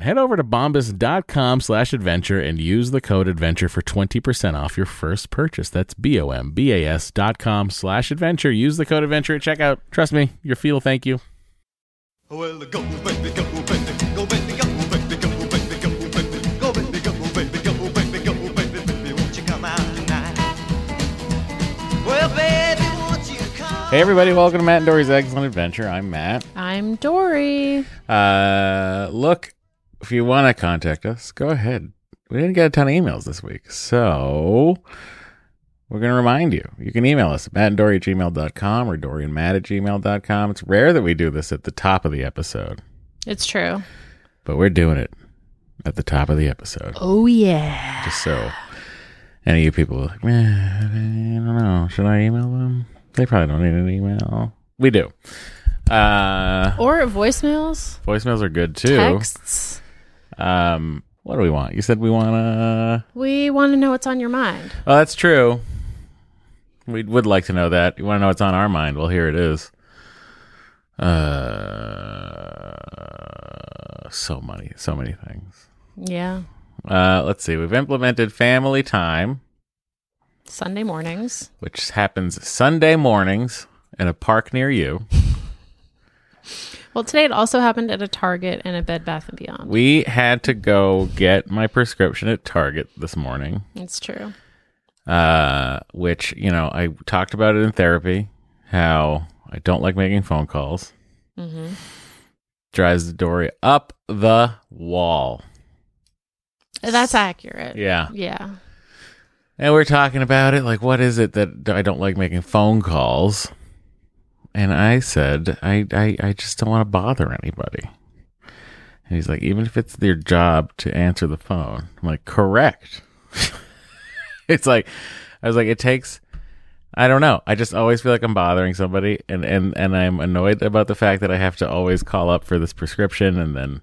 Head over to bombas.com slash adventure and use the code adventure for 20% off your first purchase. That's B O M B A S dot com slash adventure. Use the code adventure at checkout. Trust me, your feel thank you. Well, go, baby, go. Hey everybody, welcome to Matt and Dory's Excellent Adventure. I'm Matt. I'm Dory. Uh, look, if you want to contact us, go ahead. We didn't get a ton of emails this week, so we're going to remind you. You can email us at mattanddory at gmail.com or doryandmatt at gmail.com. It's rare that we do this at the top of the episode, It's true. but we're doing it at the top of the episode. Oh yeah. Just so any of you people are like, man, I don't know. Should I email them? They probably don't need an email. We do. Uh, Or voicemails, voicemails are good too. texts. Um, what do we want? You said we want to. We want to know what's on your mind. Oh, that's true. We would like to know that. You want to know what's on our mind? Well, here it is. Uh, so many, so many things. Yeah. Uh, let's see. We've implemented family time, Sunday mornings. which happens Sunday mornings in a park near you. Well, today it also happened at a Target and a Bed Bath and Beyond. We had to go get my prescription at Target this morning. it's true. uh, which you know I talked about it in therapy. How I don't like making phone calls. Mm-hmm. Drives the Dory up the wall. That's accurate. Yeah, Yeah. and we're talking about it. Like, what is it that I don't like making phone calls? And I said, I I, I just don't want to bother anybody. And he's like, even if it's their job to answer the phone. I'm like, correct. it's like, I was like, it takes. I don't know. I just always feel like I'm bothering somebody, and and and I'm annoyed about the fact that I have to always call up for this prescription, and then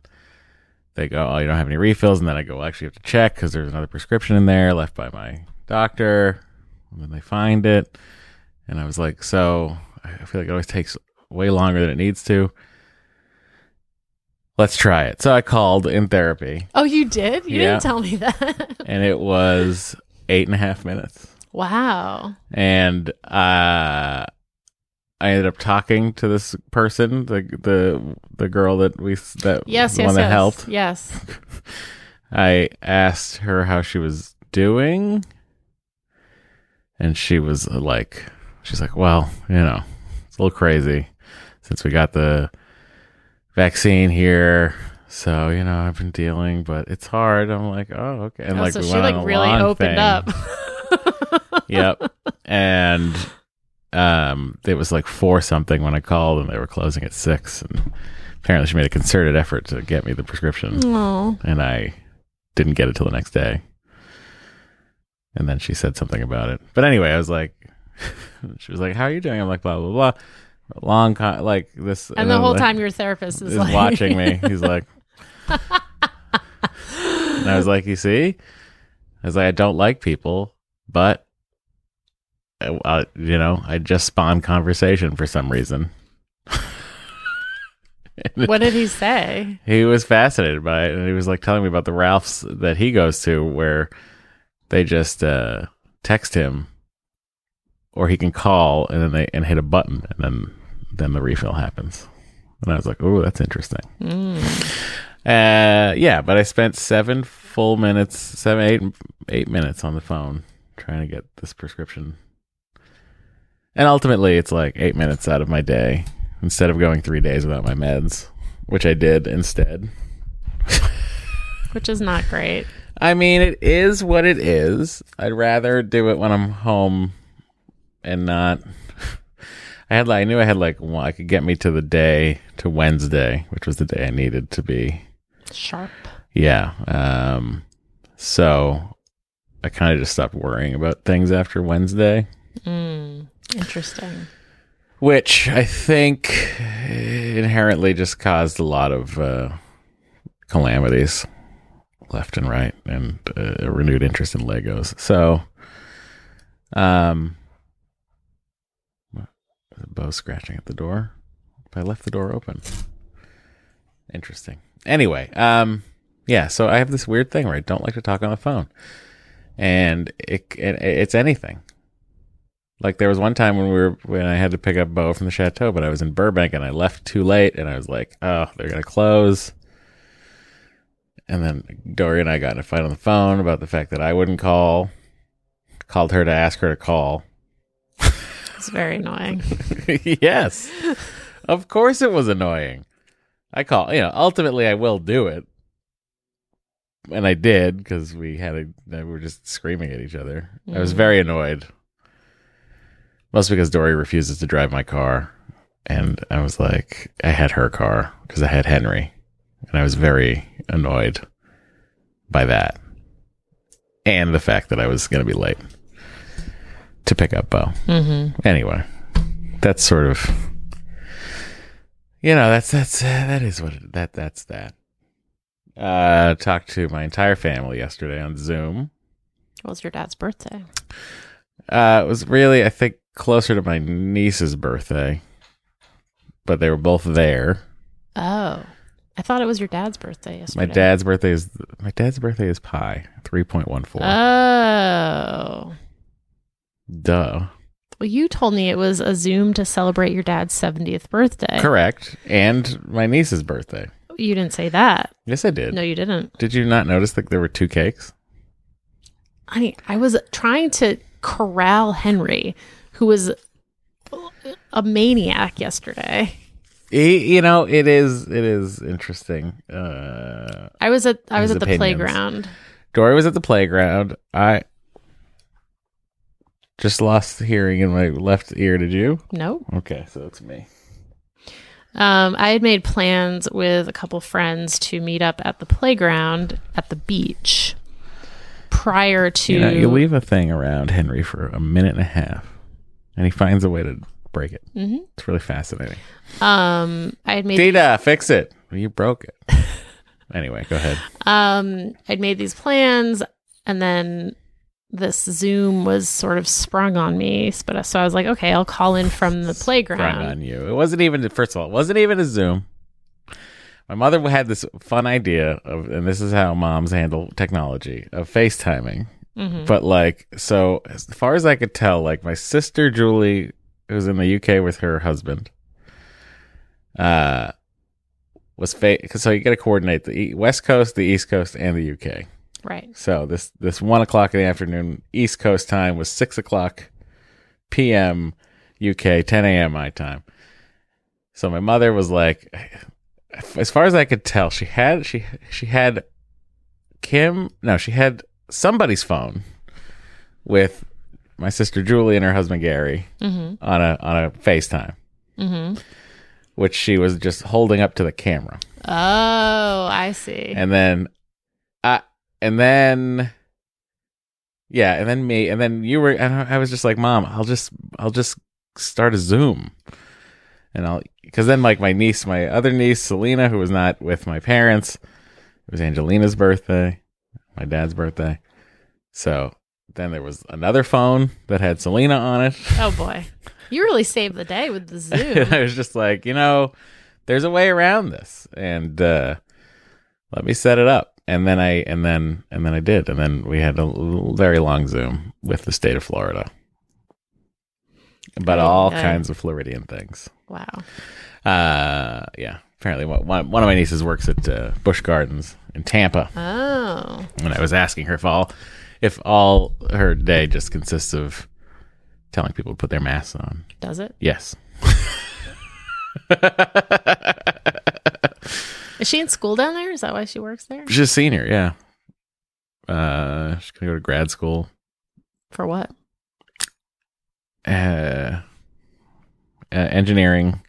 they go, "Oh, you don't have any refills," and then I go, well, "Actually, you have to check because there's another prescription in there left by my doctor." And then they find it, and I was like, "So I feel like it always takes way longer than it needs to." let's try it. So I called in therapy, Oh, you did? You Yeah. didn't tell me that. and it was eight and a half minutes. wow. And uh, I ended up talking to this person, the the the girl that we that Yes, yes, one that yes. helped. Yes. I asked her how she was doing, and she was like, she's like, well, you know, it's a little crazy since we got the vaccine here. So you know, I've been dealing, but it's hard. I'm like, oh, okay. And Oh, like, so we she like really opened thing. up. yep. And um, it was like four something when I called, and they were closing at six. And apparently, she made a concerted effort to get me the prescription, Oh. and I didn't get it till the next day. And then she said something about it. But anyway, I was like, she was like, "How are you doing?" I'm like, "Blah blah blah." Long con- like this, And the whole like, time your therapist is, is like watching me. He's like, and I was like, you see, I was like, I don't like people, but uh, uh, you know, I just spawned conversation for some reason. what did he say? He was fascinated by it, and he was like telling me about the Ralphs that he goes to, where they just uh, text him, or he can call, and then they and hit a button, and then then the refill happens. And I was like, "Oh, that's interesting." Mm. Uh, yeah, but I spent seven full minutes, seven, eight, eight minutes on the phone trying to get this prescription. And ultimately, it's like eight minutes out of my day instead of going three days without my meds, which I did instead. Which is not great. I mean, it is what it is. I'd rather do it when I'm home and not. I had like I knew I had like one, I could get me to the day to Wednesday, which was the day I needed to be Sharp. Yeah. Um, so I kind of just stopped worrying about things after Wednesday, Mm. Interesting. which I think inherently just caused a lot of uh, calamities left and right and uh, a renewed interest in Legos. So, um, Bo scratching at the door. If I left the door open. Interesting. Anyway, um, yeah. So I have this weird thing where I don't like to talk on the phone, and it, it it's anything. Like there was one time when we were when I had to pick up Bo from the chateau, but I was in Burbank and I left too late, and I was like, oh, they're gonna close. And then Dory and I got in a fight on the phone about the fact that I wouldn't call. Called her to ask her to call. It's very annoying. yes. Of course it was annoying. I call, you know, ultimately I will do it. And I did because we had a, we were just screaming at each other. I was Mhm. very annoyed. Mostly because Dory refuses to drive my car. And I was like, I had her car because I had Henry. And I was very annoyed by that. And the fact that I was going to be late to pick up Bo Mm-hmm. anyway that's sort of you know that's that's uh, that is what it, that that's that uh talked to my entire family yesterday on zoom It was your dad's birthday. uh it was really i think closer to my niece's birthday but they were both there Oh. I thought it was your dad's birthday yesterday. my dad's birthday is my dad's birthday is pi 3.14 Oh. Duh Well, you told me it was a Zoom to celebrate your dad's 70th birthday. correct and my niece's birthday You didn't say that. yes i did No, you didn't. did you not notice that there were two cakes Honey, I was trying to corral Henry, who was a maniac yesterday. He- you know, it is it is interesting. Uh, I was at I was at the opinions. playground. Dory was at the playground. I just lost hearing in my left ear. Did you? No. Okay, so it's me. Um, I had made plans with a couple friends to meet up at the playground at the beach prior to You know, you leave a thing around Henry for a minute and a half, and he finds a way to break it. Mhm. It's really fascinating. um I had made Dita, fix it. You broke it. anyway, go ahead. um I'd made these plans and then this Zoom was sort of sprung on me. But so I was like, okay, I'll call in from the Sprung playground. on you. It wasn't even. First of all, it wasn't even a Zoom. my mother had this fun idea of, and this is how moms handle technology of FaceTiming. But like, so as far as I could tell, like my sister Julie, who's in the UK with her husband, uh, was fa- so you got to coordinate the e- West Coast, the East Coast, and the UK. Right. So this this one o'clock in the afternoon East Coast time was six o'clock p.m. UK, ten a.m. my time. So my mother was like, as far as I could tell, she had she she had Kim. No, she had somebody's phone with my sister Julie and her husband Gary Mm-hmm. on a on a FaceTime, Mm-hmm. which she was just holding up to the camera. Oh, I see. and then uh and then yeah and then me and then you were and i was just like mom i'll just i'll just start a zoom. And i'll because then like my niece my other niece selena who was not with my parents it was angelina's birthday my dad's birthday. So then there was another phone that had selena on it. Oh boy, you really saved the day with the Zoom. I was just like, you know, there's a way around this, and uh, let me set it up. And then I and then and then I did, and then we had a very long Zoom with the state of Florida, about all good. kinds of Floridian things. wow. Uh, yeah. Apparently, one one of my nieces works at uh, Busch Gardens in Tampa, Oh, and I was asking her if all if all her day just consists of telling people to put their masks on. does it? Yes. Is she in school down there? Is that why she works there? She's a senior, yeah. Uh, she's gonna go to grad school. For what? Uh, uh, engineering,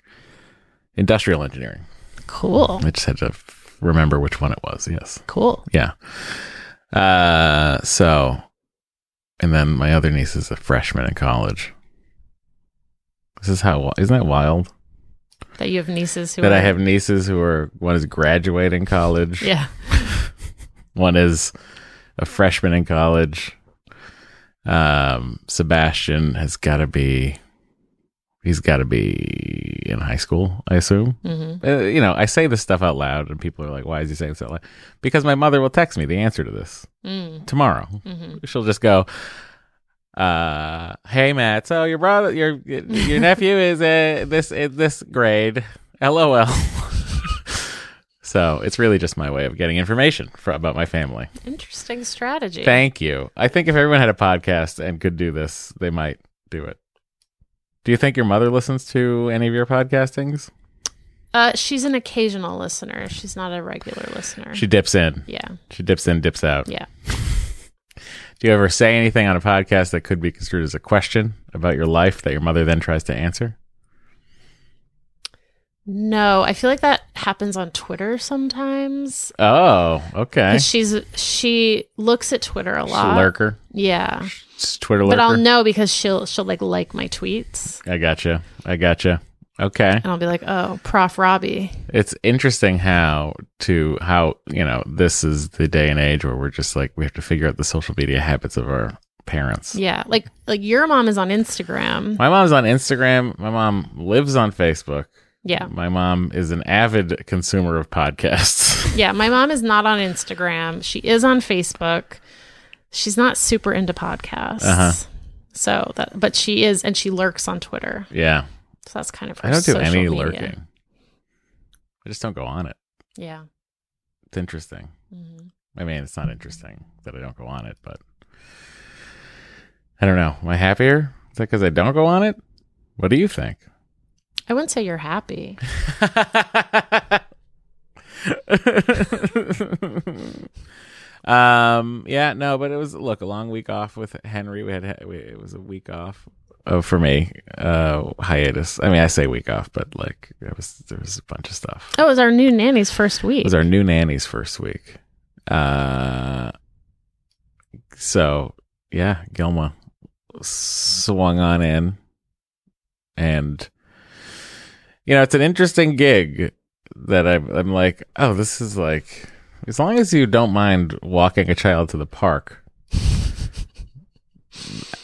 industrial engineering. Cool. I just had to f- remember which one it was. Yes, Cool. yeah. Uh, so, and then my other niece is a freshman in college. This is how isn't that wild That you have nieces who that are, I have nieces who are one is graduating college, Yeah. one is a freshman in college. Um, Sebastian has got to be, he's got to be in high school, I assume. hmm Uh, you know, I say this stuff out loud, and people are like, "Why is he saying this out loud?" Because my mother will text me the answer to this Mm. tomorrow. hmm She'll just go, uh, "Hey Matt, so your brother, your your nephew is uh, this this grade." LOL. so it's really just my way of getting information for, about my family. Interesting strategy. Thank you. I think if everyone had a podcast and could do this, they might do it. Do you think your mother listens to any of your podcastings? uh, she's an occasional listener. She's not a regular listener. She dips in. yeah. She dips in, dips out. Yeah. Do you ever say anything on a podcast that could be construed as a question about your life that your mother then tries to answer? No, I feel like that happens on Twitter sometimes. Oh, okay. She's she looks at Twitter a She's a lot. lurker. Yeah. She's Twitter But I'll know because she'll she'll like like my tweets I gotcha. I gotcha. Okay. and I'll be like, "Oh, Prof Robbie." It's interesting how to how, you know, this is the day and age where we're just like we have to figure out the social media habits of our parents. Yeah. Like like your mom is on Instagram. My mom's on Instagram. My mom lives on Facebook. Yeah. My mom is an avid consumer of podcasts. Yeah, my mom is not on Instagram. She is on Facebook. She's not super into podcasts. Uh-huh. So that but she is and she lurks on Twitter. yeah. So that's kind of I don't do any media. lurking. I just don't go on it. Yeah. It's interesting. Mhm. I mean, it's not interesting that I don't go on it, but I don't know. Am I happier? Is that because I don't go on it? What do you think? I wouldn't say you're happy. um. Yeah. No. But it was look a long week off with Henry. We had we, it was a week off. Oh, for me, uh, hiatus. I mean, I say week off, but like it was there was a bunch of stuff. Oh, it was our new nanny's first week. It was our new nanny's first week. Uh, so yeah, Gilma swung on in, and you know it's an interesting gig that I'm. I'm like, oh, this is like as long as you don't mind walking a child to the park.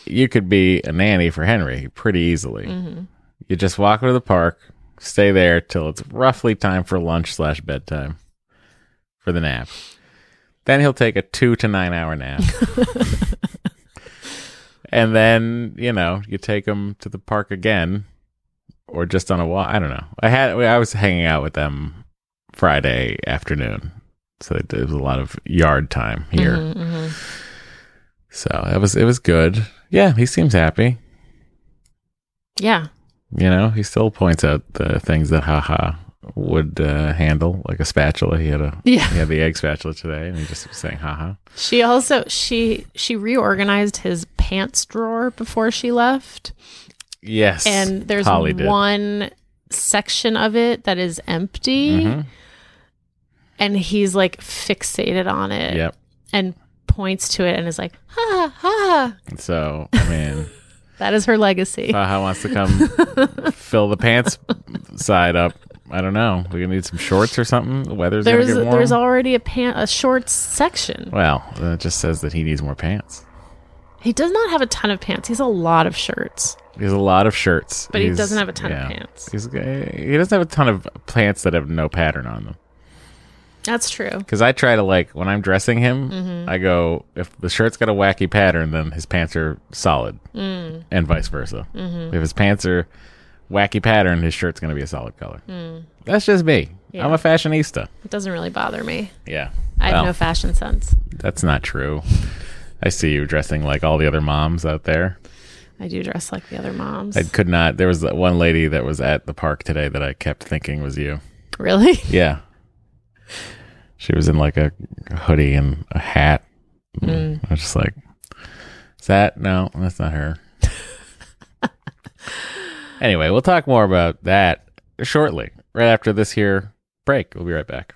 You could be a nanny for Henry pretty easily. Mhm. You just walk to the park, stay there till it's roughly time for lunch slash bedtime for the nap. Then he'll take a two to nine hour nap. and then, you know, you take him to the park again or just on a walk. I don't know. I had, I was hanging out with them Friday afternoon. So there was a lot of yard time here. Mhm, mhm. So it was, it was good. Yeah, he seems happy. Yeah. You know, he still points out the things that haha would uh, handle, like a spatula. He had a Yeah. he had the egg spatula today, and he just was saying haha. She also she she reorganized his pants drawer before she left. Yes, And there's Holly did. one section of it that is empty. Mhm. And he's like fixated on it Yep. and points to it and is like, ha ha. So I mean, That is her legacy. haha wants to come fill the pants side up. I don't know. We're gonna need some shorts or something. The weather's there's gonna get warm. there's already a pant a shorts section. well, it just says that he needs more pants. He does not have a ton of pants. He has a lot of shirts. He has a lot of shirts, But he doesn't have a ton of pants. He's, uh, he doesn't have a ton of pants that have no pattern on them. That's true. Because I try to like when I'm dressing him, Mm-hmm. I go if the shirt's got a wacky pattern, then his pants are solid, Mm. and vice versa. Mm-hmm. If his pants are wacky pattern, his shirt's going to be a solid color. That's just me. Mm. Yeah. I'm a fashionista. It doesn't really bother me. Yeah, I have Well, no fashion sense. that's not true. I see you dressing like all the other moms out there. I do dress like the other moms. I could not. There was one lady that was at the park today that I kept thinking was you. really? Yeah. She was in like a hoodie and a hat. Mm. I was just like, is that? No, that's not her. anyway, we'll talk more about that shortly, right after this here break. We'll be right back.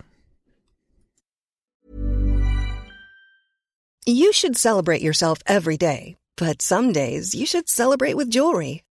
You should celebrate yourself every day, but some days you should celebrate with jewelry.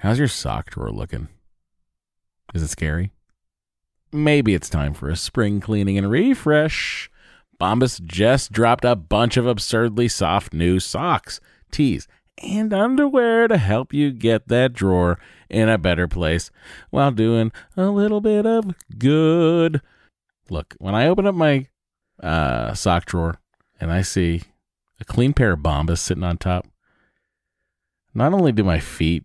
How's your sock drawer looking? Is it scary? Maybe it's time for a spring cleaning and refresh. Bombas just dropped a bunch of absurdly soft new socks, tees, and underwear to help you get that drawer in a better place while doing a little bit of good. Look, when I open up my uh, sock drawer and I see a clean pair of Bombas sitting on top, not only do my feet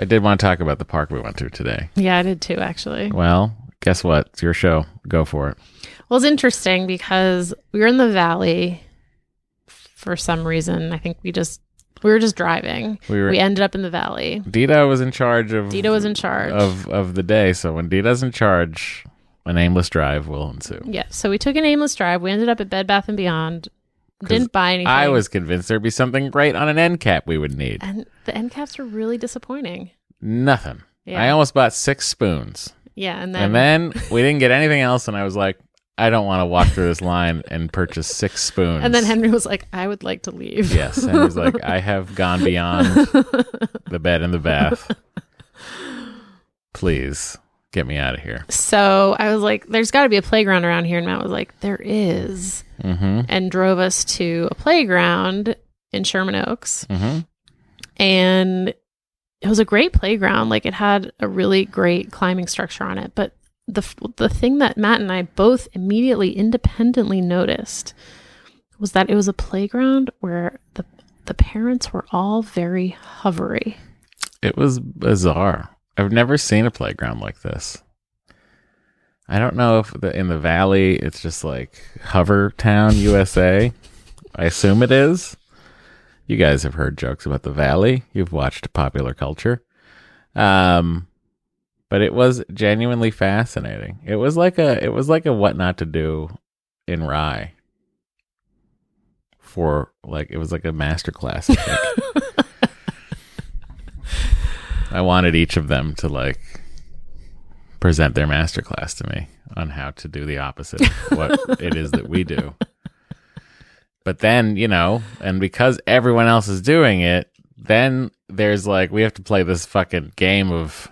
I did want to talk about the park we went to today. Yeah, I did too, actually. Well, guess what? It's your show. Go for it. Well, it's interesting because we were in the valley for some reason. I think we just we were just driving. We were- we ended up in the valley. Dita was in charge of Dita was in charge. of of the day. So when Dita's in charge, an aimless drive will ensue. Yeah, so we took an aimless drive. We ended up at Bed Bath and Beyond. Didn't buy anything. I was convinced there'd be something great on an end cap we would need. and the end caps were really disappointing. Nothing. Yeah. I almost bought six spoons. Yeah, and then, and then we didn't get anything else and I was like, I don't want to walk through this line and purchase six spoons. and then Henry was like, "I would like to leave." Yes, and he's like, I have gone beyond the bed and the bath. Please get me out of here. So I was like, "There's got to be a playground around here," and Matt was like, "There is," Mm-hmm. and drove us to a playground in Sherman Oaks, Mm-hmm. and it was a great playground. Like it had a really great climbing structure on it, but the the thing that Matt and I both immediately independently noticed was that it was a playground where the the parents were all very hovery. It was bizarre. I've never seen a playground like this. I don't know if the, in the valley it's just like Hover Town, USA. I assume it is. You guys have heard jokes about the valley. You've watched popular culture. Um but it was genuinely fascinating. It was like a it was like a what not to do in Rye. For like it was like a master class. I wanted each of them to like present their masterclass to me on how to do the opposite of what it is that we do. But then, you know, and because everyone else is doing it, then there's like we have to play this fucking game of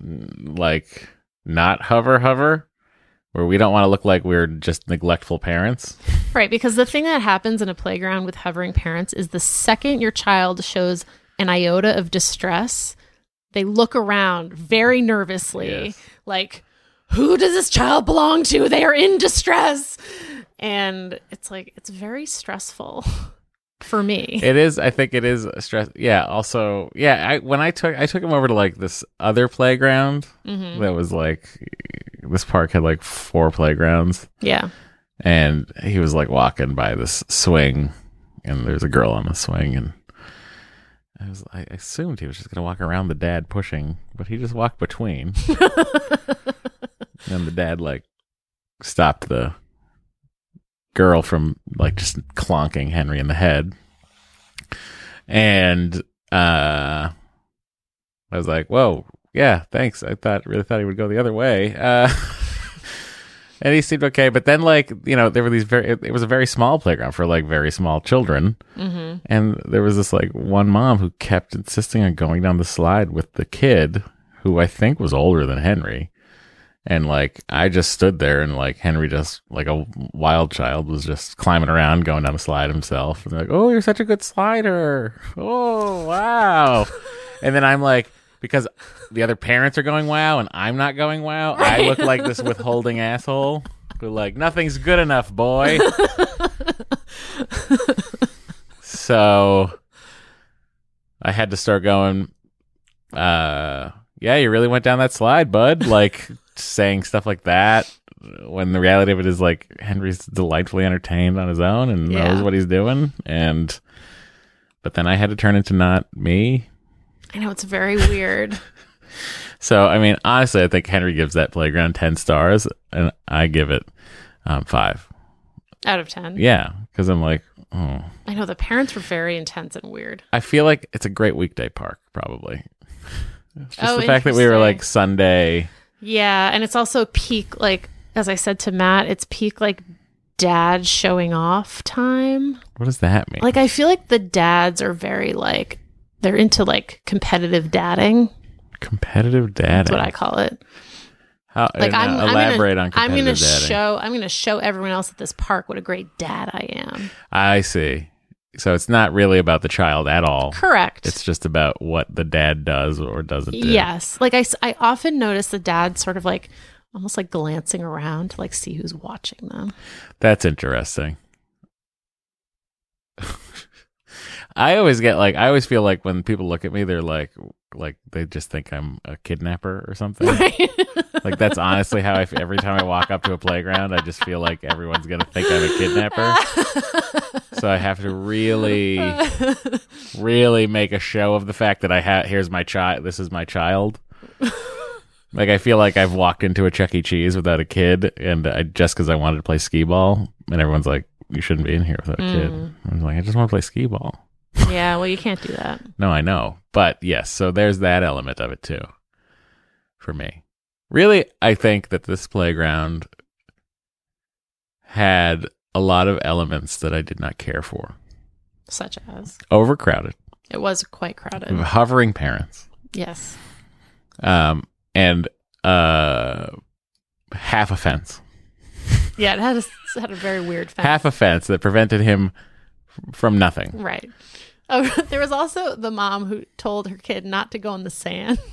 mm, like not hover hover where we don't want to look like we're just neglectful parents. Right, because the thing that happens in a playground with hovering parents is the second your child shows an iota of distress, they look around very nervously, Yes. like, who does this child belong to? They are in distress. And it's like, it's very stressful for me. It is. I think it is a stress. Yeah. Also, yeah. I when I took I took him over to like this other playground Mhm. that was like this park had like four playgrounds, Yeah. and he was like walking by this swing, and there's a girl on the swing, and I was I assumed he was just gonna walk around the dad pushing, but he just walked between, and the dad like stopped the girl from like just clonking Henry in the head. And uh I was like, "Whoa, yeah, thanks. I thought really thought he would go the other way." Uh and he seemed okay, but then like, you know, there were these very it, it was a very small playground for like very small children. hmm And there was this like one mom who kept insisting on going down the slide with the kid who I think was older than Henry. And like I just stood there and like Henry just like a wild child was just climbing around going down the slide himself. And like, "Oh, you're such a good slider. Oh, wow." and then I'm like because the other parents are going wow and I'm not going wow, I look like this withholding asshole who like nothing's good enough, boy. so I had to start going, uh, yeah, you really went down that slide, bud. Like saying stuff like that when the reality of it is like Henry's delightfully entertained on his own and Yeah. knows what he's doing. And, but then I had to turn into not me. I know it's very weird. So, I mean, honestly, I think Henry gives that playground 10 stars and I give it um, five. Out of 10. Yeah. Cause I'm like, oh, I know the parents were very intense and weird. I feel like it's a great weekday park, probably. It's just Oh, the fact that we were like Sunday. Yeah, and it's also peak like as I said to Matt, it's peak like dad showing off time. What does that mean? Like I feel like the dads are very like they're into like competitive dadding. Competitive dad. That's what I call it. How, Like I'm, I'm elaborate gonna, on I'm gonna show I'm gonna show everyone else at this park what a great dad I am. I see. So it's not really about the child at all. Correct. It's just about what the dad does or doesn't do. Yes. Like I, I often notice the dad sort of like almost like glancing around to like see who's watching them. That's interesting. I always get like I always feel like when people look at me, they're like like they just think I'm a kidnapper or something. like that's honestly how I f- every time I walk up to a playground, I just feel like everyone's gonna think I'm a kidnapper. so I have to really, really make a show of the fact that I have here's my child. This is my child. Like I feel like I've walked into a Chuck E. Cheese without a kid, and I, just because I wanted to play skee ball, and everyone's like, "You shouldn't be in here without a kid." Mm. I was like, "I just want to play skee ball." Yeah, well you can't do that. No, I know, but yes, so there's that element of it too, for me. Really, I think that this playground had a lot of elements that I did not care for. Such as Overcrowded, it was quite crowded. hovering parents, Yes. um, and uh, half a fence. Yeah, it had a, it had a very weird fence. half a fence that prevented him from nothing. Right. Oh, there was also the mom who told her kid not to go in the sand.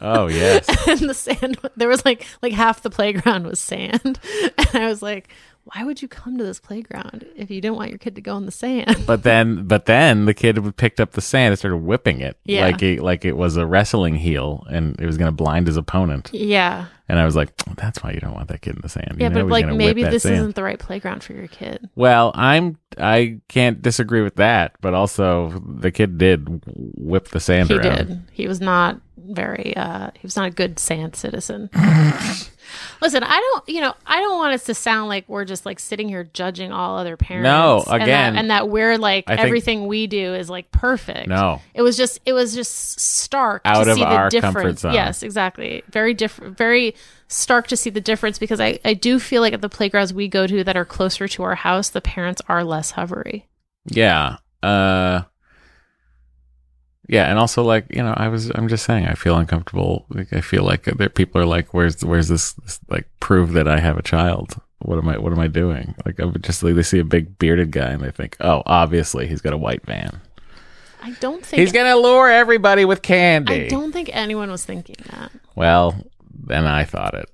Oh yes, and the sand there was like like half the playground was sand. And I was like, why would you come to this playground if you didn't want your kid to go in the sand? but then but then the kid picked up the sand and started whipping it Yeah. like it like it was a wrestling heel and it was going to blind his opponent. Yeah. And I was like, that's why you don't want that kid in the sand. You Yeah, but like maybe this sand. isn't the right playground for your kid. Well, I'm I can't disagree with that, but also the kid did whip the sand He around. did. He was not very uh he was not a good sand citizen. Listen, I don't, you know, I don't want us to sound like we're just like sitting here judging all other parents. No, and that- again, and that, we're like I everything we do is like perfect. No. it was just, it was just stark Out to of see our the comfort difference. zone. Yes, exactly. Very different, very stark to see the difference because I, I do feel like at the playgrounds we go to that are closer to our house, the parents are less hovery. Yeah. Uh yeah, and also like, you know, I was I'm just saying I feel uncomfortable. Like I feel like there people are like where's where's this, this like prove that I have a child? What am I what am I doing? Like I'm just like they see a big bearded guy and they think, "Oh, obviously he's got a white van. I don't think He's going to lure everybody with candy." I don't think anyone was thinking that Well, then I thought it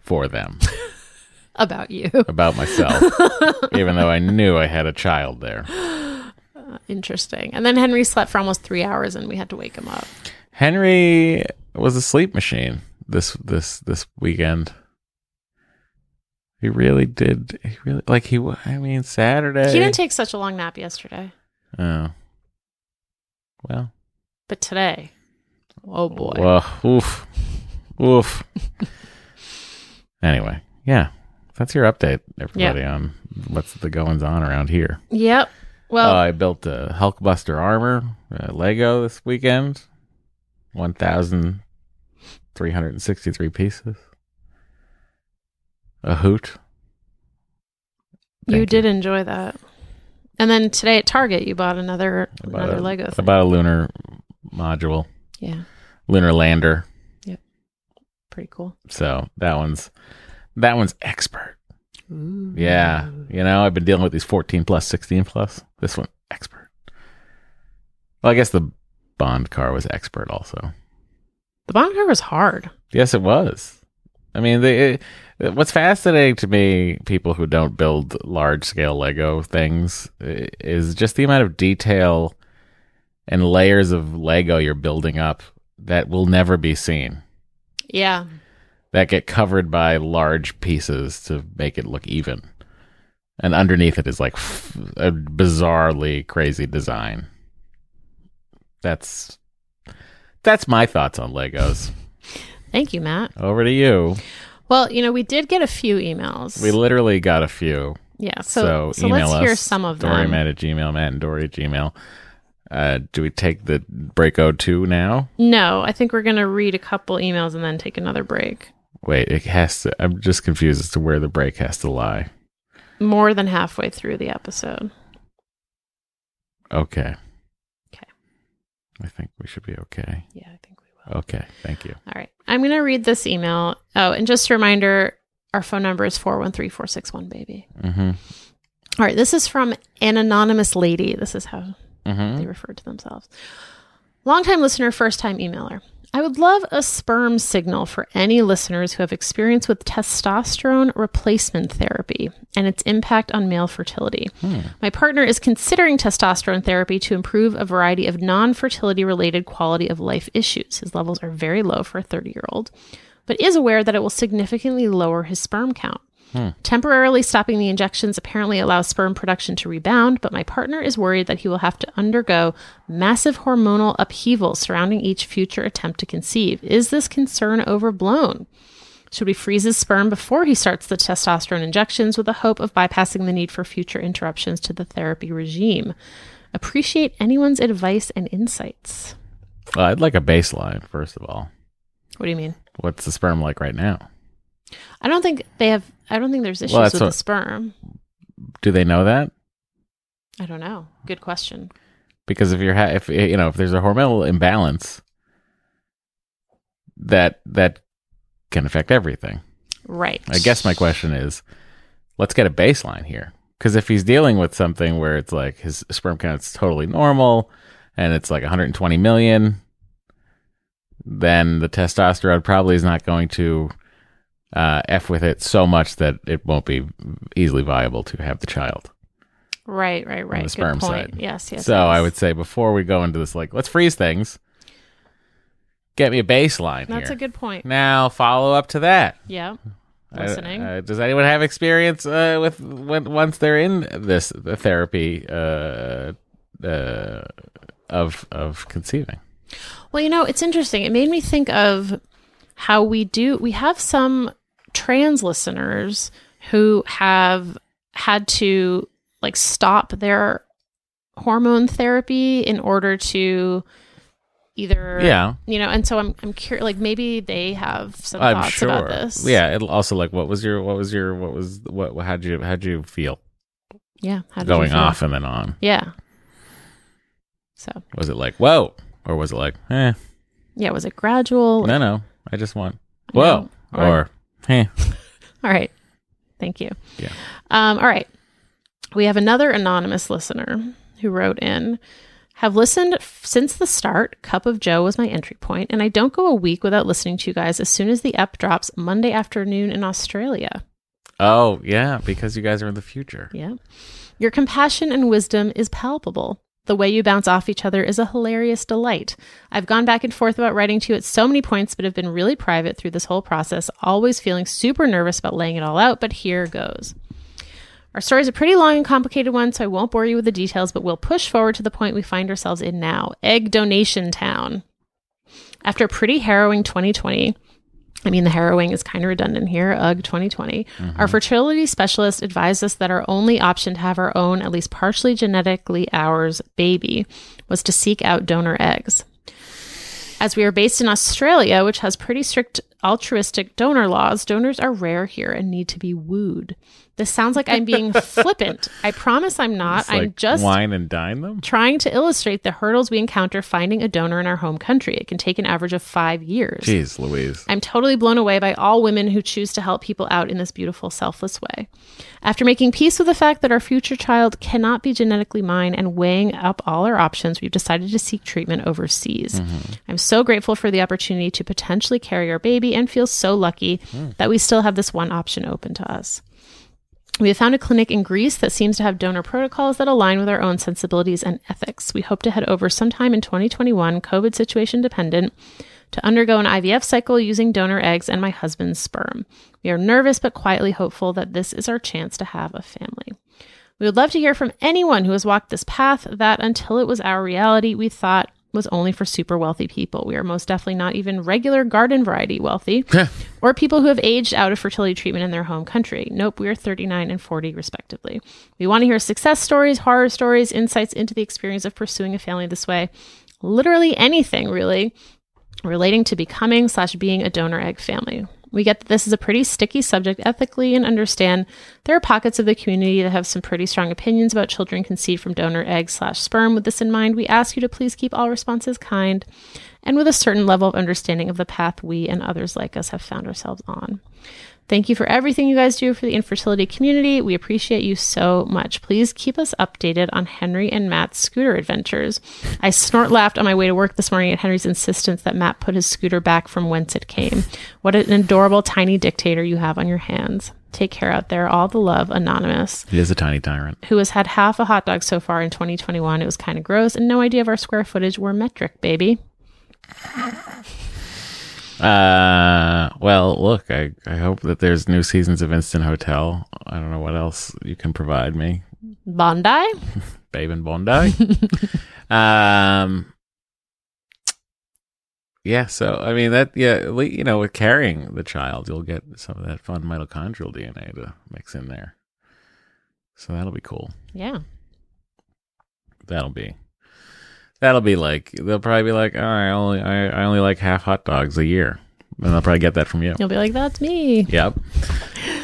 for them about you. about myself, even though I knew I had a child there. Interesting. And then Henry slept for almost three hours, and we had to wake him up. Henry was a sleep machine this this this weekend. He really did. He really like he. I mean, Saturday. He didn't take such a long nap yesterday, Oh, well. but today, oh boy, Well, oof, oof. anyway, yeah, that's your update, everybody, on what's the goings on around here. yep. Uh, Well, I built a Hulkbuster armor uh, Lego this weekend. One thousand three hundred and sixty-three pieces. A hoot. you thank did enjoy that. And then today at Target, you bought another About another a, Lego thing. About a lunar module, yeah, lunar lander. Yep. Pretty cool. So that one's that one's expert. Yeah, you know I've been dealing with these fourteen plus, sixteen plus. This one expert. Well, I guess the Bond car was expert also. The bond car was hard. Yes, it was. I mean, they, it, what's fascinating to me, people who don't build large scale Lego things, is just the amount of detail and layers of Lego you're building up that will never be seen, Yeah, that get covered by large pieces to make it look even. And underneath it is like f- a bizarrely crazy design. That's that's my thoughts on Legos. thank you, Matt. Over to you. Well, you know, we did get a few emails. We literally got a few. yeah, So, so so, email let's us. hear some of Dory them. Matt at Gmail, Matt and Dory at Gmail. Uh, do we take the break 02 now? No, I think we're gonna read a couple emails and then take another break. Wait, it has to. I'm just confused as to where the break has to lie. More than halfway through the episode. Okay. Okay. I think we should be okay. Yeah, I think we will. Okay, thank you. All right. I'm going to read this email. Oh, and just a reminder our phone number is 413 461 baby. Mm-hmm. All right. This is from an anonymous lady. This is how Mm-hmm. they refer to themselves. Longtime listener, first time emailer. I would love a sperm signal for any listeners who have experience with testosterone replacement therapy and its impact on male fertility. Hmm. My partner is considering testosterone therapy to improve a variety of non fertility related quality of life issues. His levels are very low for a 30 year old, but is aware that it will significantly lower his sperm count. Temporarily stopping the injections apparently allows sperm production to rebound, but my partner is worried that he will have to undergo massive hormonal upheaval surrounding each future attempt to conceive. Is this concern overblown? Should we freeze his sperm before he starts the testosterone injections with the hope of bypassing the need for future interruptions to the therapy regime? Appreciate anyone's advice and insights. Well, I'd like a baseline first of all. What do you mean? What's the sperm like right now? I don't think they have, I don't think there's issues Well, with what- the sperm. Do they know that? I don't know. Good question. Because if you're ha- if you know if there's a hormonal imbalance, that that can affect everything. Right. I guess my question is, let's get a baseline here. Because if he's dealing with something where it's like his sperm count's totally normal and it's like 120 million, then the testosterone probably is not going to uh, f with it so much that it won't be easily viable to have the child. Right, right, right. the Good sperm point. side. Yes, yes. so I would say before we go into this, like let's freeze things. Get me a baseline That's here. a good point. now follow up to that. Yeah. Uh, Listening. uh, does anyone have experience uh, with when once they're in this the therapy uh, uh, of of conceiving? Well, you know, it's interesting. It made me think of how we do, we have some trans listeners who have had to like stop their hormone therapy in order to either, Yeah, you know, and so I'm, I'm curious, like maybe they have some I'm thoughts sure. about this. Yeah, it'll also like what was your what was your what was what how'd you how'd you feel Yeah. How did you going feel? off and then on? Yeah. So, Was it like whoa or was it like eh yeah, was it gradual? no no I just want whoa know, or- or eh All right. Thank you. Yeah. Um, all right. We have another anonymous listener who wrote in have listened f- since the start. Cup of Joe was my entry point, and I don't go a week without listening to you guys as soon as the ep drops Monday afternoon in Australia. oh yeah because you guys are in the future. Yeah. Your compassion and wisdom is palpable. The way you bounce off each other is a hilarious delight. I've gone back and forth about writing to you at so many points, but have been really private through this whole process, always feeling super nervous about laying it all out, but here goes. Our story is a pretty long and complicated one, so I won't bore you with the details, but we'll push forward to the point we find ourselves in now Egg Donation Town. After a pretty harrowing 2020, I mean, the harrowing is kind of redundant here. Ugh, 2020. Our mm-hmm. fertility specialist advised us that our only option to have our own, at least partially genetically ours, baby was to seek out donor eggs. As we are based in Australia, which has pretty strict altruistic donor laws, donors are rare here and need to be wooed. This sounds like I'm being flippant. I promise I'm not. It's I'm just wine and dine them. trying to illustrate the hurdles we encounter finding a donor in our home country. It can take an average of five years. Jeez, Louise. I'm totally blown away by all women who choose to help people out in this beautiful, selfless way. After making peace with the fact that our future child cannot be genetically mine and weighing up all our options, we've decided to seek treatment overseas. Mm-hmm. I'm so grateful for the opportunity to potentially carry our baby and feel so lucky hmm. that we still have this one option open to us. We have found a clinic in Greece that seems to have donor protocols that align with our own sensibilities and ethics. We hope to head over sometime in 2021, COVID situation dependent, to undergo an IVF cycle using donor eggs and my husband's sperm. We are nervous but quietly hopeful that this is our chance to have a family. We would love to hear from anyone who has walked this path that until it was our reality, we thought was only for super wealthy people. We are most definitely not even regular garden variety wealthy or people who have aged out of fertility treatment in their home country. Nope, we are 39 and 40 respectively. We want to hear success stories, horror stories, insights into the experience of pursuing a family this way. Literally anything, really, relating to becoming slash being a donor egg family. We get that this is a pretty sticky subject ethically and understand there are pockets of the community that have some pretty strong opinions about children conceived from donor egg slash sperm. With this in mind, we ask you to please keep all responses kind and with a certain level of understanding of the path we and others like us have found ourselves on. Thank you for everything you guys do for the infertility community. We appreciate you so much. Please keep us updated on Henry and Matt's scooter adventures. I snort laughed on my way to work this morning at Henry's insistence that Matt put his scooter back from whence it came. What an adorable tiny dictator you have on your hands. Take care out there. All the love, Anonymous, He is a tiny tyrant. who has had half a hot dog so far in 2021. It was kind of gross and no idea of our square footage. We're metric, baby. Uh, well, look, I, I hope that there's new seasons of Instant Hotel. I don't know what else you can provide me. Bondi? Babe and Bondi. um, yeah. So I mean that. Yeah. You know, with carrying the child, you'll get some of that fun mitochondrial DNA to mix in there. So that'll be cool. Yeah. That'll be. That'll be like they'll probably be like, oh, I only I, I only like half hot dogs a year, and they'll probably get that from you. You'll be like, that's me. Yep.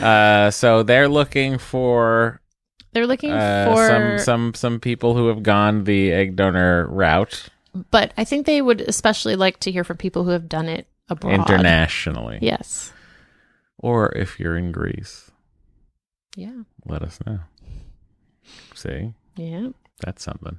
Uh, so they're looking for They're looking uh, for some some some people who have gone the egg donor route but I think they would especially like to hear from people who have done it abroad. internationally. Yes. Or if you're in Greece, Yeah. let us know. See, Yeah. that's something.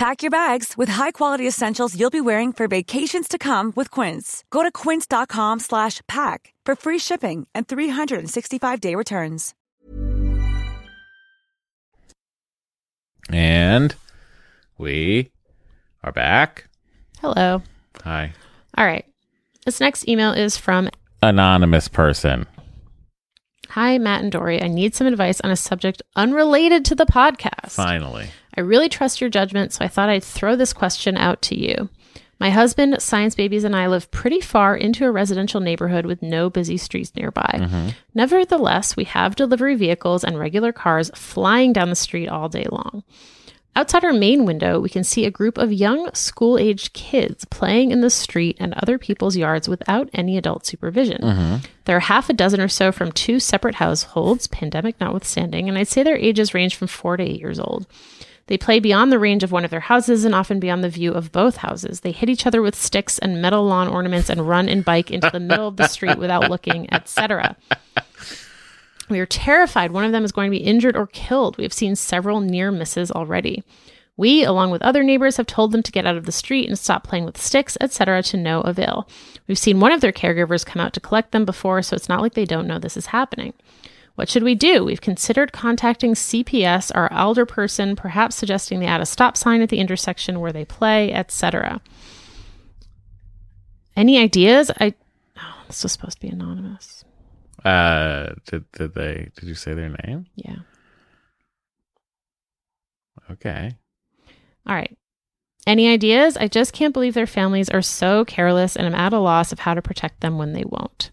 Pack your bags with high-quality essentials you'll be wearing for vacations to come with Quince. Go to quince.com slash pack for free shipping and 365-day returns. And we are back. Hello. Hi. All right. This next email is from Anonymous person. Hi, Matt and Doree. I need some advice on a subject unrelated to the podcast. Finally. I really trust your judgment, so I thought I'd throw this question out to you. My husband, Science Babies, and I live pretty far into a residential neighborhood with no busy streets nearby. Mm-hmm. Nevertheless, we have delivery vehicles and regular cars flying down the street all day long. Outside our main window, we can see a group of young school aged kids playing in the street and other people's yards without any adult supervision. Mm-hmm. There are half a dozen or so from two separate households, pandemic notwithstanding, and I'd say their ages range from four to eight years old. They play beyond the range of one of their houses and often beyond the view of both houses. They hit each other with sticks and metal lawn ornaments and run and bike into the middle of the street without looking, etc. We are terrified one of them is going to be injured or killed. We have seen several near misses already. We, along with other neighbors, have told them to get out of the street and stop playing with sticks, etc., to no avail. We've seen one of their caregivers come out to collect them before, so it's not like they don't know this is happening. What should we do? We've considered contacting CPS, our elder person, perhaps suggesting they add a stop sign at the intersection where they play, etc. Any ideas? I oh, this was supposed to be anonymous. Uh, did did they? Did you say their name? Yeah. Okay. All right. Any ideas? I just can't believe their families are so careless and I'm at a loss of how to protect them when they won't.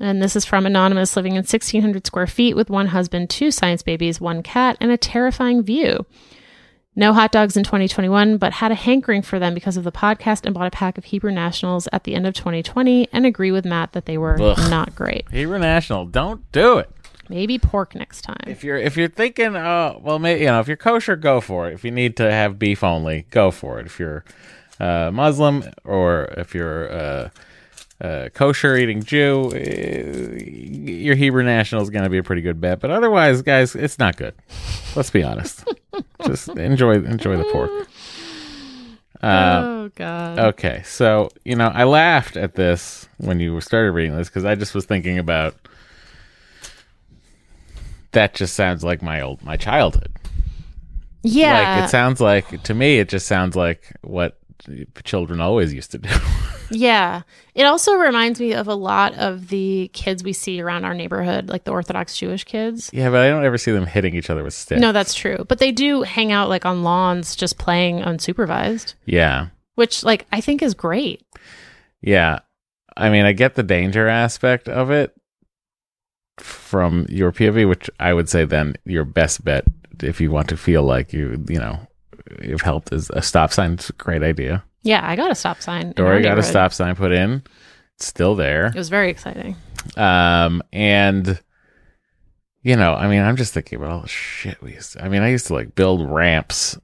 And this is from Anonymous living in 1,600 square feet with one husband, two science babies, one cat, and a terrifying view. No hot dogs in 2021, but had a hankering for them because of the podcast and bought a pack of Hebrew Nationals at the end of 2020 and agree with Matt that they were Ugh. not great. Hebrew National, don't do it. Maybe pork next time. If you're if you're thinking, oh well, maybe you know, if you're kosher, go for it. If you need to have beef only, go for it. If you're uh, Muslim or if you're uh, uh, kosher eating Jew, uh, your Hebrew National is going to be a pretty good bet. But otherwise, guys, it's not good. Let's be honest. Just enjoy enjoy the pork. Uh, oh, God. Okay, so you know, I laughed at this when you started reading this because I just was thinking about that. Just sounds like my old my childhood. yeah. Like it sounds like to me, it just sounds like what children always used to do. Yeah. It also reminds me of a lot of the kids we see around our neighborhood, like the Orthodox Jewish kids. yeah, but I don't ever see them hitting each other with sticks. No, that's true. But they do hang out like on lawns just playing unsupervised, yeah, which like I think is great. yeah. I mean, I get the danger aspect of it from your POV, which I would say then your best bet if you want to feel like you, you know, you've helped is a stop sign's a great idea. Yeah, I got a stop sign. Doree got a stop sign put in. It's still there. It was very exciting. Um, and you know, I mean, I'm just thinking about all the shit we used to. I mean, I used to like build ramps,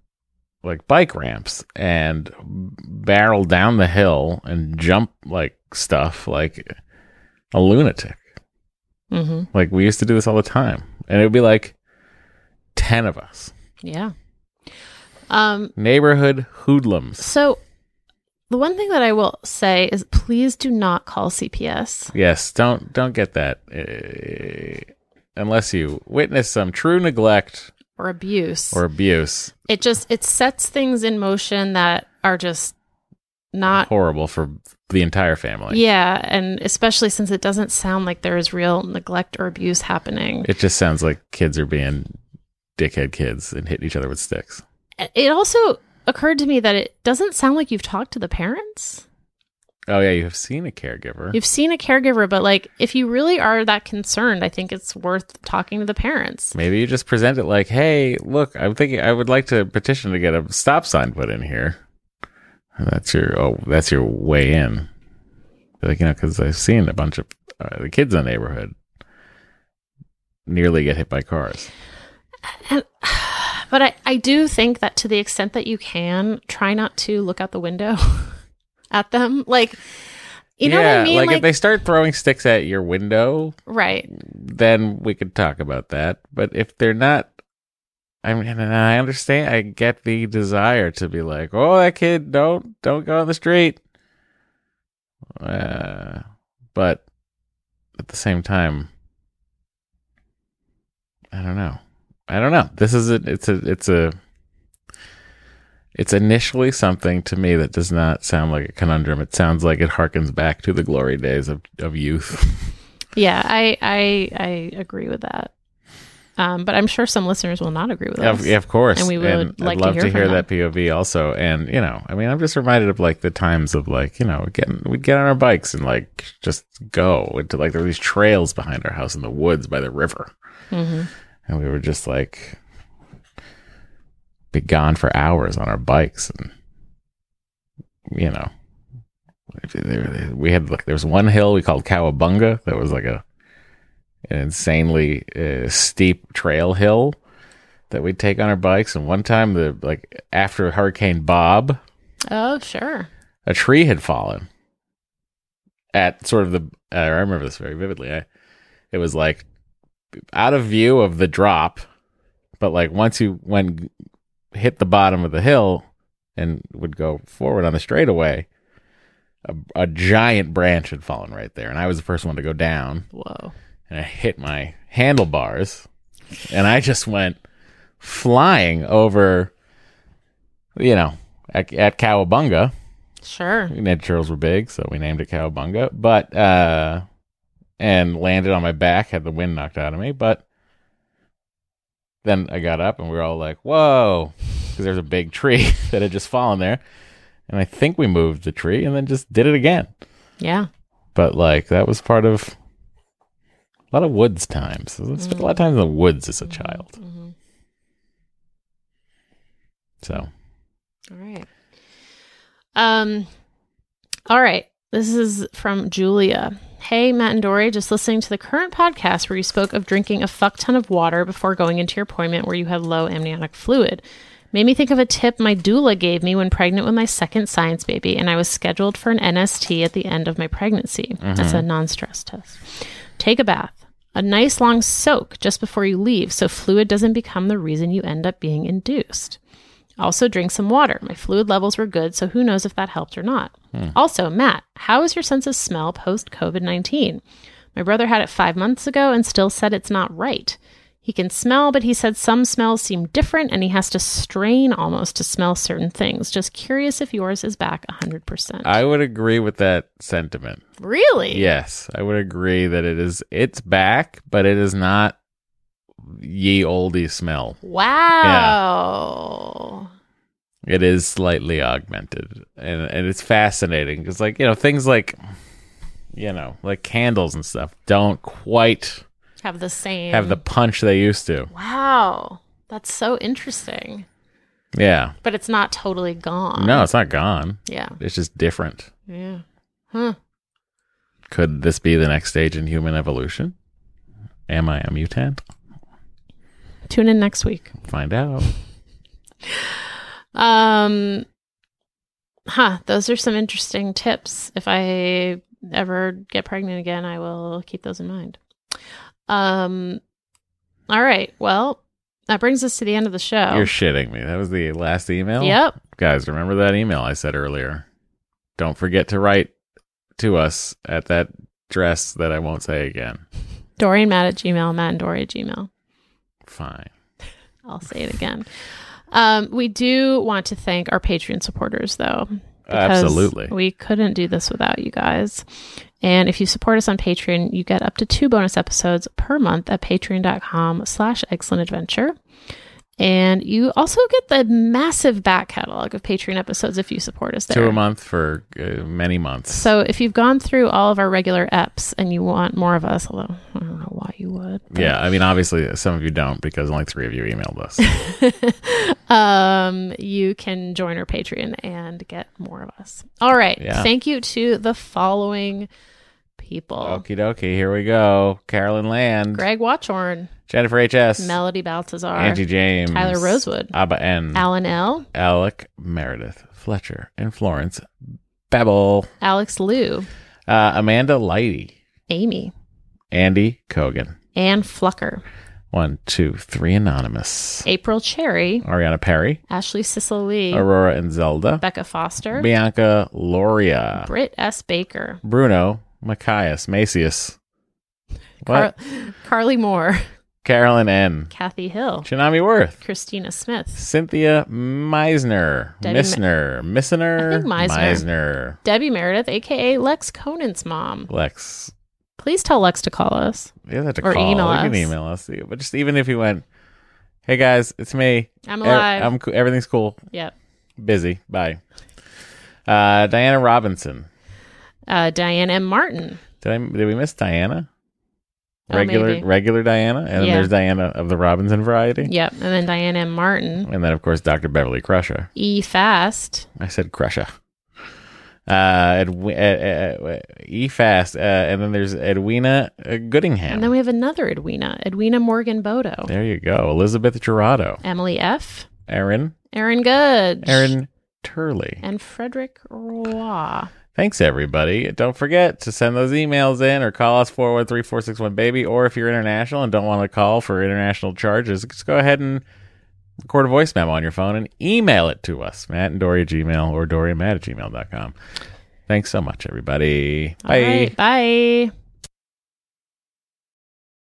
like bike ramps, and barrel down the hill and jump like stuff like a lunatic. hmm Like we used to do this all the time, and it would be like ten of us, Yeah. Um. neighborhood hoodlums. So, the one thing that I will say is, please do not call CPS. Yes, don't don't get that uh, unless you witness some true neglect or abuse. or abuse. it just it sets things in motion that are just not Horrible for the entire family. yeah and especially since it doesn't sound like there is real neglect or abuse happening It just sounds like kids are being dickhead kids and hitting each other with sticks. It also occurred to me that it doesn't sound like you've talked to the parents Oh yeah, you have seen a caregiver. you've seen a caregiver but like if you really are that concerned i think it's worth talking to the parents Maybe you just present it like, "Hey, look, I'm thinking I would like to petition to get a stop sign put in here." And that's your oh, that's your way in. Like you know, because I've seen a bunch of uh, the kids in the neighborhood nearly get hit by cars. and, but I, I do think that to the extent that you can try not to look out the window at them like you know yeah, what i mean like, if they start throwing sticks at your window, right then we could talk about that. But if they're not, I mean, and I understand. I get the desire to be like, "Oh, that kid, don't don't go on the street." Uh, but at the same time, I don't know. I don't know. This is a. It's a. It's a. It's initially something to me that does not sound like a conundrum. It sounds like it harkens back to the glory days of, of youth. Yeah, I I I agree with that. Um, but I'm sure some listeners will not agree with Of, us. yeah, of course. And we would like I'd to love hear to hear that POV also. And, you know, I mean, I'm just reminded of like the times of like, you know, getting, we'd get on our bikes and like just go into like there were these trails behind our house in the woods by the river. Mhm. And we were just like, be gone for hours on our bikes. And, you know, we had like, there was one hill we called Cowabunga that was like a, an insanely uh, steep trail hill that we'd take on our bikes. And one time, the like after Hurricane Bob, Oh, sure. a tree had fallen at sort of the. Uh, I remember this very vividly. I, it was like out of view of the drop, but like once you when hit the bottom of the hill and would go forward on the straightaway, a, a giant branch had fallen right there, and I was the first one to go down Whoa. and I hit my handlebars, and I just went flying over, you know, at, at Cowabunga. Sure. Ned Turtles were big, so we named it Cowabunga. But uh, and landed on my back, had the wind knocked out of me. But then I got up, and we were all like, "Whoa!" Because there's a big tree that had just fallen there, and I think we moved the tree, and then just did it again. Yeah. But like that was part of a lot of woods times. I spent a lot of time in the woods as a child. Mhm. So All right. Um. All right. This is from Julia. Hey, Matt and Doree, just listening to the current podcast where you spoke of drinking a fuck ton of water before going into your appointment where you had low amniotic fluid. Made me think of a tip my doula gave me when pregnant with my second science baby, and I was scheduled for an NST at the end of my pregnancy. That's a mm-hmm. non stress test. Take a bath. A nice long soak just before you leave so fluid doesn't become the reason you end up being induced. Also, drink some water. My fluid levels were good, so who knows if that helped or not. Also, Matt, how is your sense of smell post COVID 19? My brother had it five months ago and still said it's not right. He can smell, but he said some smells seem different and he has to strain almost to smell certain things. Just curious if yours is back 100%. I would agree with that sentiment. really? Yes, I would agree that it is. It's back, but it is not ye oldie smell. Wow. It is slightly augmented, and and it's fascinating because like you know things like you know, like candles and stuff don't quite Have the same. have the punch they used to. Wow. That's so interesting. Yeah. But it's not totally gone. No, it's not gone. Yeah. It's just different. Yeah. Huh. Could this be the next stage in human evolution? Am I a mutant? Tune in next week. Find out. Um huh, those are some interesting tips. If I ever get pregnant again, I will keep those in mind. Um all right. Well, that brings us to the end of the show. You're shitting me. That was the last email? Yep. Guys, remember that email I said earlier. Don't forget to write to us at that dress that I won't say again. Dorian Matt at Gmail, Matt and Doree at Gmail. Fine. I'll say it again. Um, we do want to thank our Patreon supporters, though. Absolutely. We couldn't do this without you guys. And if you support us on Patreon, you get up to two bonus episodes per month at patreon.com slash eggcellent adventure. And you also get the massive back catalog of Patreon episodes if you support us there. Two a month for uh, many months. So if you've gone through all of our regular eps and you want more of us, although I don't know why you would. yeah, I mean, obviously, some of you don't because only three of you emailed us. um, you can join our Patreon and get more of us. All right. Yeah. Thank you to the following people Okie dokie, here we go. Carolyn Land, Greg Watchorn, Jennifer H.S., Melody Baltazar, Angie James, Tyler Rosewood, Abba N, Alan L., Alec Meredith, Fletcher, and Florence Babel, Alex Liu, uh, Amanda Lighty, Amy, Andy Kogan. Ann Flucker, One, two, three, anonymous. April Cherry, Ariana Perry, Ashley Lee, Aurora and Zelda, Becca Foster, Bianca Loria, Britt S. Baker, Bruno, Macias, Macias, Car- Carly Moore, Carolyn N, Kathy Hill, Shinami Worth, Christina Smith, Cynthia Meisner, Debbie Missner, Missner, I think Meisner. Meisner, Debbie Meredith, aka Lex Conant's mom. Lex. Please tell Lex to call us. You have to Or call. email you can email us, but just even if you went, hey guys, it's me. I'm E- alive. I'm co- everything's cool. Yep. Busy. Bye. Uh, Diana Robinson. Uh, Diane M. Martin. Did I? Did we miss Diana? Oh, Regular, maybe. regular Diana, and then Yeah. there's Diana of the Robinson variety, Yep. And then Diana M. Martin. and then of course Dr. Beverly Crusher. E. Fast. I said Crusher. Uh, Edwi- uh, uh, E Fast, uh, and then there's Edwina uh, Goodingham. And then we have another Edwina. Edwina Morgan Bodo. there you go, Elizabeth Gerardo, Emily F. Erin, Aaron Goodge. Erin Turley. And Frederick Roy. Thanks, everybody. Don't forget to send those emails in or call us 413 461 baby. Or if you're international and don't want to call for international charges, just go ahead and record a voice memo on your phone and email it to us, Matt and Doree at Gmail or Doree Matt at gmail.com. Thanks so much, everybody. Bye. right. Bye.